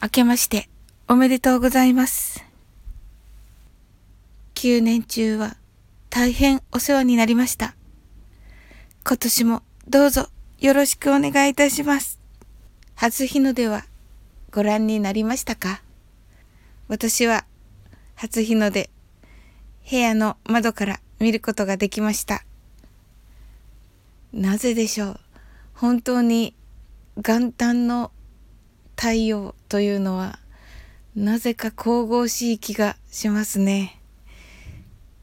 明けましておめでとうございます。9年中は大変お世話になりました。今年もどうぞよろしくお願いいたします。初日の出はご覧になりましたか？私は初日の出部屋の窓から見ることができました。なぜでしょう？本当に元旦の太陽というのはなぜか神々しい気がしますね。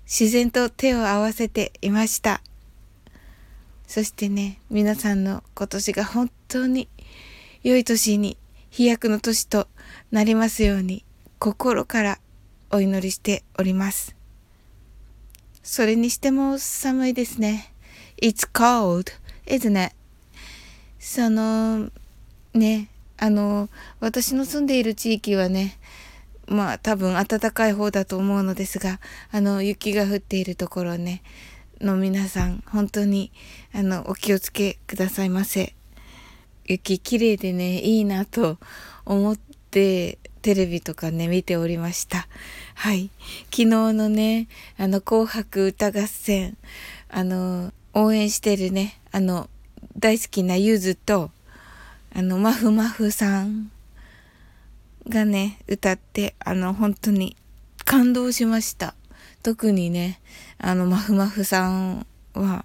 自然と手を合わせていました。そしてね、皆さんの今年が本当に良い年に飛躍の年となりますように心からお祈りしております。それにしても寒いですね。It's cold, isn't it? その、ね、あの、私の住んでいる地域はね、まあ多分暖かい方だと思うのですが、あの、雪が降っているところね、の皆さん、本当に、あの、お気をつけくださいませ。雪綺麗でね、いいなと思って、テレビとかね、見ておりました。はい。昨日のね、あの、紅白歌合戦、あの、応援してるね、あの、大好きなゆずと、あの、まふまふさんがね、歌って、あの、本当に感動しました。特にね、あの、まふまふさんは、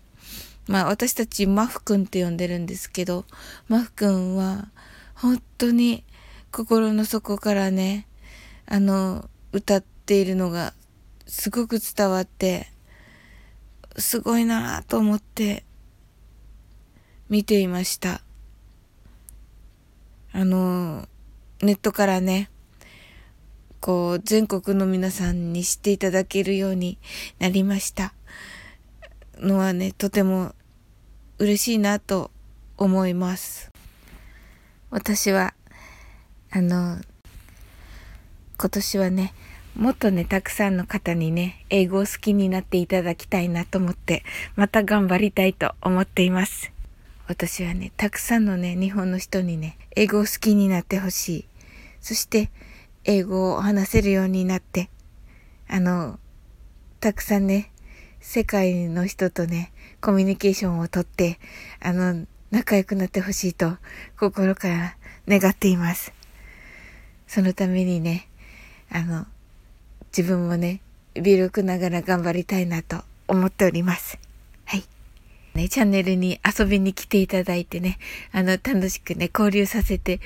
まあ私たちマフくんって呼んでるんですけど、マフくんは本当に心の底からね、あの、歌っているのがすごく伝わって、すごいなぁと思って見ていました。あの、ネットからね、こう、全国の皆さんに知っていただけるようになりました。のはね、とても嬉しいなと思います。私は、あの、今年はね、もっとね、たくさんの方にね、英語を好きになっていただきたいなと思って、また頑張りたいと思っています。私はね、たくさんのね、日本の人にね、英語を好きになってほしい。そして、英語を話せるようになって、あの、たくさんね、世界の人とね、コミュニケーションをとって、あの、仲良くなってほしいと心から願っています。そのためにね、あの、自分もね、微力ながら頑張りたいなと思っております。ね、チャンネルに遊びに来ていただいてね、あの、楽しくね、交流させて、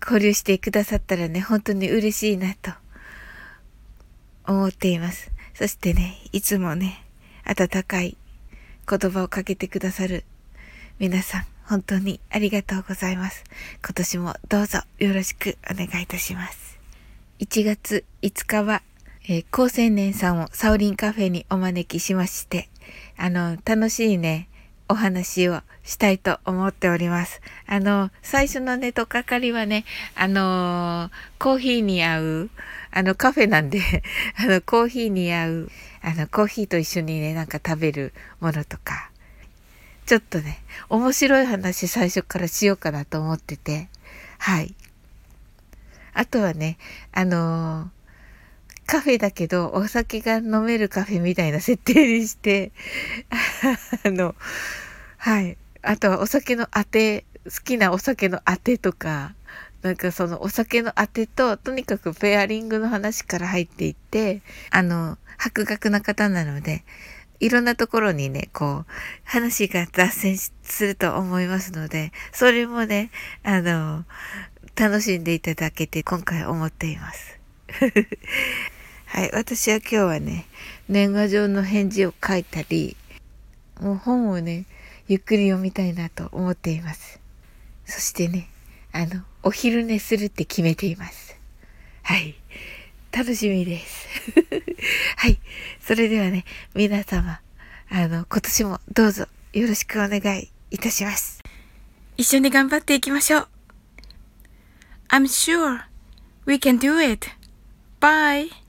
交流してくださったらね、本当に嬉しいなと思っています。そしてね、いつもね、温かい言葉をかけてくださる皆さん、本当にありがとうございます。今年もどうぞよろしくお願いいたします。1月5日はえー、高青年さんをサオリンカフェにお招きしまして、あの、楽しいね、お話をしたいと思っております。あの、最初のね、とかかりはね、あのコーヒーに合う、あの、カフェなんで あの、コーヒーに合う、あの、コーヒーと一緒にね、なんか食べるものとか、ちょっとね、面白い話最初からしようかなと思ってて、はい。あとはね、あのーカフェだけど、お酒が飲めるカフェみたいな設定にして、あの、はい。あとはお酒のあて、好きなお酒のあてとか、なんかそのお酒のあてと、とにかくペアリングの話から入っていって、あの、博学な方なので、いろんなところにね、こう、話が脱線すると思いますので、それもね、あの、楽しんでいただけて今回思っています。はい、私は今日はね、年賀状の返事を書いたり、もう本をね、ゆっくり読みたいなと思っています。そしてね、あの、お昼寝するって決めています。はい。楽しみです。はい。それではね、皆様、あの、今年もどうぞよろしくお願いいたします。一緒に頑張っていきましょう。I'm sure we can do it. Bye.